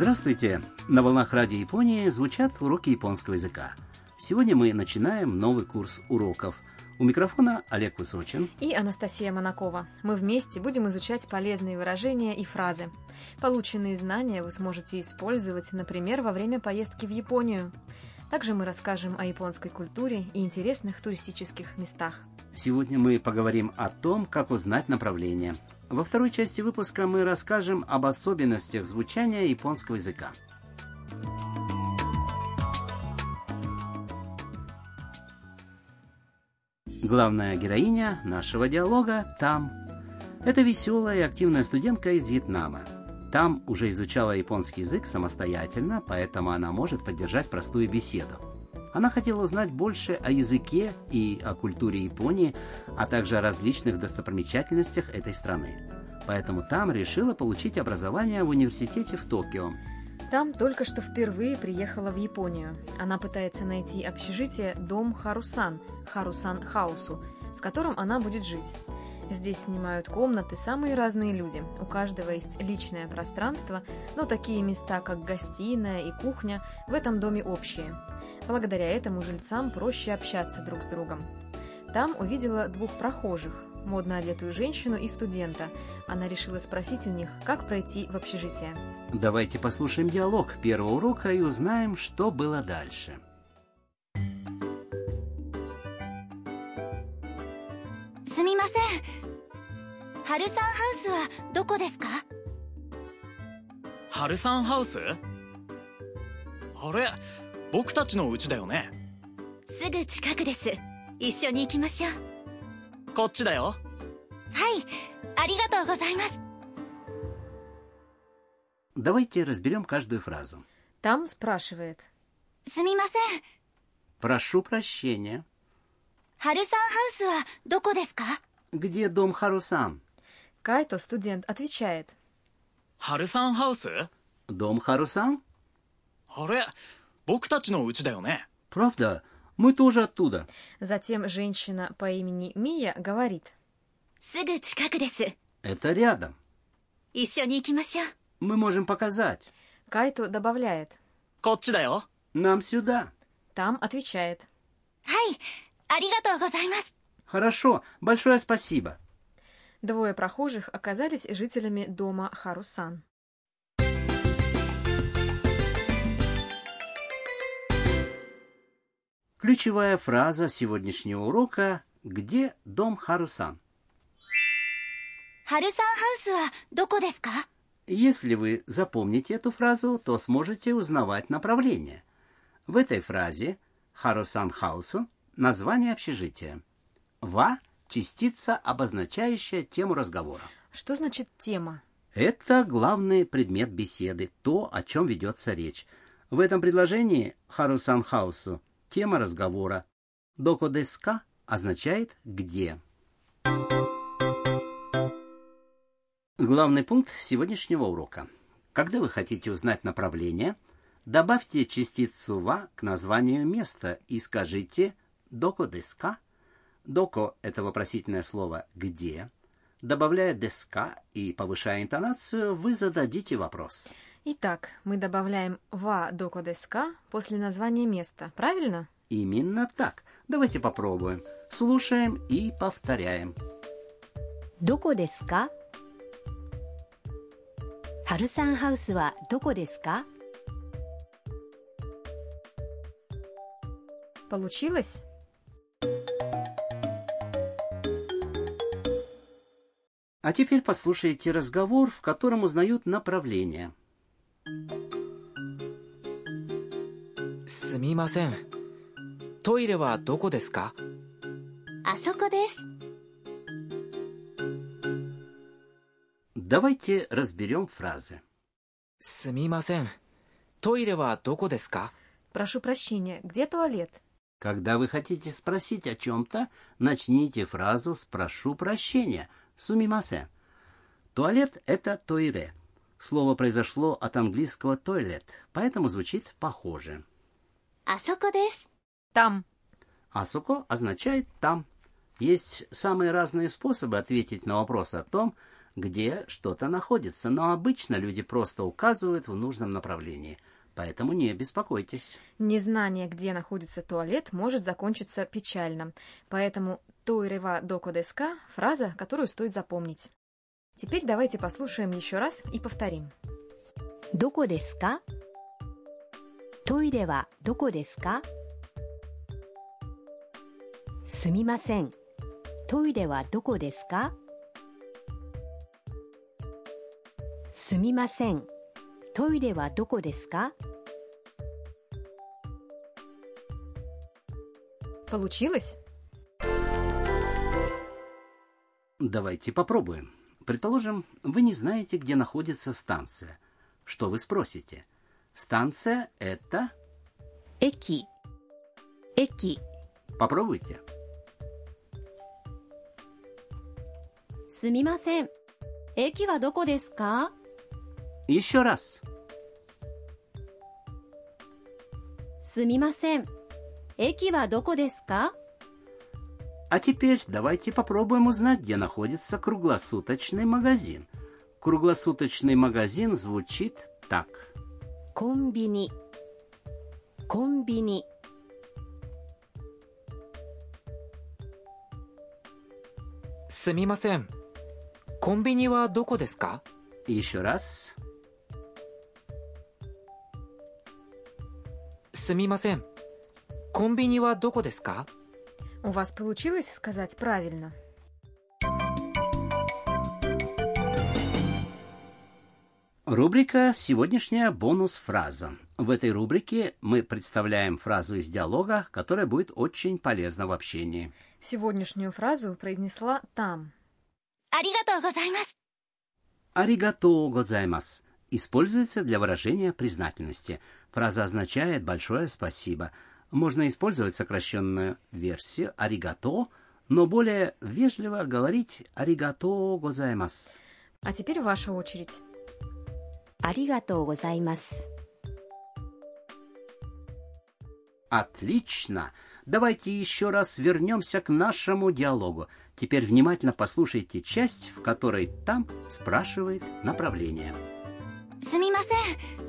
Здравствуйте! На волнах радио Японии звучат уроки японского языка. Сегодня мы начинаем новый курс уроков. У микрофона Олег Высочин. И Анастасия Монакова. Мы вместе будем изучать полезные выражения и фразы. Полученные знания вы сможете использовать, например, во время поездки в Японию. Также мы расскажем о японской культуре и интересных туристических местах. Сегодня мы поговорим о том, как узнать направление. Во второй части выпуска мы расскажем об особенностях звучания японского языка. Главная героиня нашего диалога там. Это веселая и активная студентка из Вьетнама. Там уже изучала японский язык самостоятельно, поэтому она может поддержать простую беседу. Она хотела узнать больше о языке и о культуре Японии, а также о различных достопримечательностях этой страны. Поэтому там решила получить образование в университете в Токио. Там только что впервые приехала в Японию. Она пытается найти общежитие «Дом Харусан» Харусан Хаусу, в котором она будет жить. Здесь снимают комнаты самые разные люди. У каждого есть личное пространство, но такие места, как гостиная и кухня, в этом доме общие. Благодаря этому жильцам проще общаться друг с другом. Там увидела двух прохожих, модно одетую женщину и студента. Она решила спросить у них, как пройти в общежитие. Давайте послушаем диалог первого урока и узнаем, что было дальше. すみませんハルサンハウスはどこですかハルサンハウスあれ 僕たちの家だよねすぐ近くです一緒に行きましょうこっちだよはいありがとうございます Давайте разберем каждую фразу. Там спрашивает. すみません Прошу прощения. ハルサンハウスはどこですか Где дом Харусан? Кайто, студент, отвечает. ハルサンハウス Дом Харусан? あれ僕たちの家だよね Правда, мы тоже оттуда. Затем женщина по имени Мия говорит. Это рядом. Мы можем показать. Кайто добавляет. Нам сюда. Там отвечает. Хорошо, большое спасибо. Двое прохожих оказались жителями дома Харусан. Ключевая фраза сегодняшнего урока «Где дом Харусан?» Если вы запомните эту фразу, то сможете узнавать направление. В этой фразе Харусан Хаусу название общежития. Ва – частица, обозначающая тему разговора. Что значит тема? Это главный предмет беседы, то, о чем ведется речь. В этом предложении Харусан Хаусу тема разговора. Доко деска означает «где». Главный пункт сегодняшнего урока. Когда вы хотите узнать направление, добавьте частицу «ва» к названию места и скажите «доко деска». «Доко» — это вопросительное слово «где». Добавляя «деска» и повышая интонацию, вы зададите вопрос. Итак, мы добавляем «ва до деска» после названия места, правильно? Именно так. Давайте попробуем. Слушаем и повторяем. Доко деска? Харусан хаус ва доко деска? Получилось? А теперь послушайте разговор, в котором узнают направление. すみませんトイレはどこですかあそこです Давайте разберем фразы. すみませんトイレはどこですか Прошу прощения, где туалет? Когда вы хотите спросить о чем-то, начните фразу с «прошу прощения» сумимасе. Туалет – это тойре. Слово произошло от английского «тойлет», поэтому звучит похоже. Асоко дес. Там. Асоко означает там. Есть самые разные способы ответить на вопрос о том, где что-то находится, но обычно люди просто указывают в нужном направлении. Поэтому не беспокойтесь. Незнание, где находится туалет, может закончиться печально. Поэтому «тоирева доко деска» – фраза, которую стоит запомнить. Теперь давайте послушаем еще раз и повторим. Докодеска. トイレはどこですかすみません。トイレはどこですかすみません。トイレはどこですか Получилось? Давайте попробуем. Предположим, вы не знаете, где находится станция. Что вы спросите? Станция — это... 駅駅 Попробуйте. すみません。駅はどこですか Еще раз. すみません。駅はどこですか А теперь давайте попробуем узнать, где находится круглосуточный магазин. Круглосуточный магазин звучит так. コンビニコンビニすみませんコンビニはどこですか Еще раз. すみませんコンビニはどこですか У вас получилось сказать правильно? Рубрика «Сегодняшняя бонус-фраза». В этой рубрике мы представляем фразу из диалога, которая будет очень полезна в общении. Сегодняшнюю фразу произнесла там. Аригато гозаймас. Аригато гозаймас используется для выражения признательности. Фраза означает «большое спасибо». Можно использовать сокращенную версию «аригато», но более вежливо говорить «аригато гозаймас». А теперь ваша очередь. ありがとうございます。 Отлично! Давайте еще раз вернемся к нашему диалогу. Теперь внимательно послушайте часть, в которой там спрашивает направление. すみません。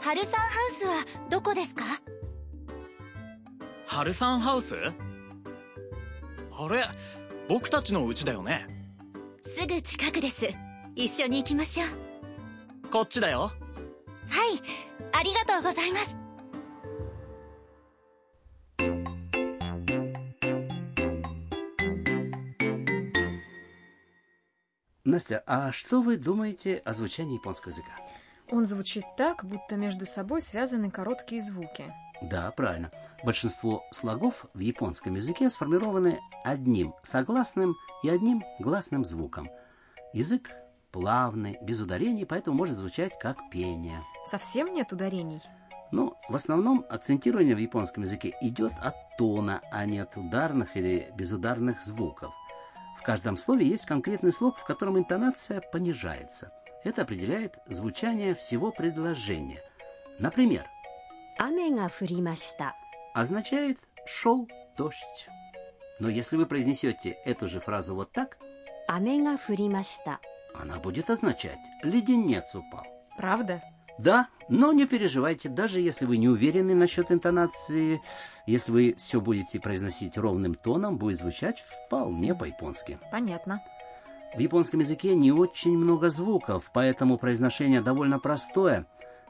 春さんハウスはどこですかハルサンハウスあれ僕たちの家だよねすぐ近くです。一緒に行きましょう。 こっちだよはい。ありがとうございます。 Настя, а что вы думаете о звучании японского языка? Он звучит так, будто между собой связаны короткие звуки. Да, правильно. Большинство слогов в японском языке сформированы одним согласным и одним гласным звуком. Язык плавный, без ударений, поэтому может звучать как пение. Совсем нет ударений? Ну, в основном акцентирование в японском языке идет от тона, а не от ударных или безударных звуков. В каждом слове есть конкретный слог, в котором интонация понижается. Это определяет звучание всего предложения. Например, «Амега означает «шел дождь». Но если вы произнесете эту же фразу вот так, 雨が降りました она будет означать «леденец упал». Правда? Да, но не переживайте, даже если вы не уверены насчет интонации, если вы все будете произносить ровным тоном, будет звучать вполне по-японски. Понятно. В японском языке не очень много звуков, поэтому произношение довольно простое.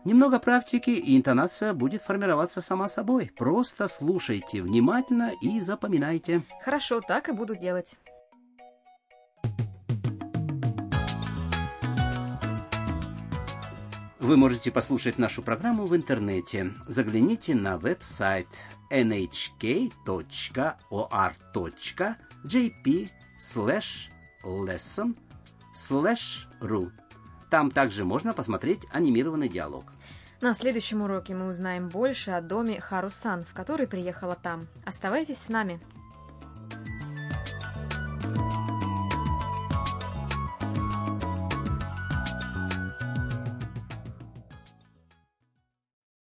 Немного практики, и интонация будет формироваться сама собой. Просто слушайте внимательно и запоминайте. Хорошо, так и буду делать. Вы можете послушать нашу программу в интернете. Загляните на веб-сайт nhk.or.jp slash lesson slash ru. Там также можно посмотреть анимированный диалог. На следующем уроке мы узнаем больше о доме Харусан, в который приехала там. Оставайтесь с нами.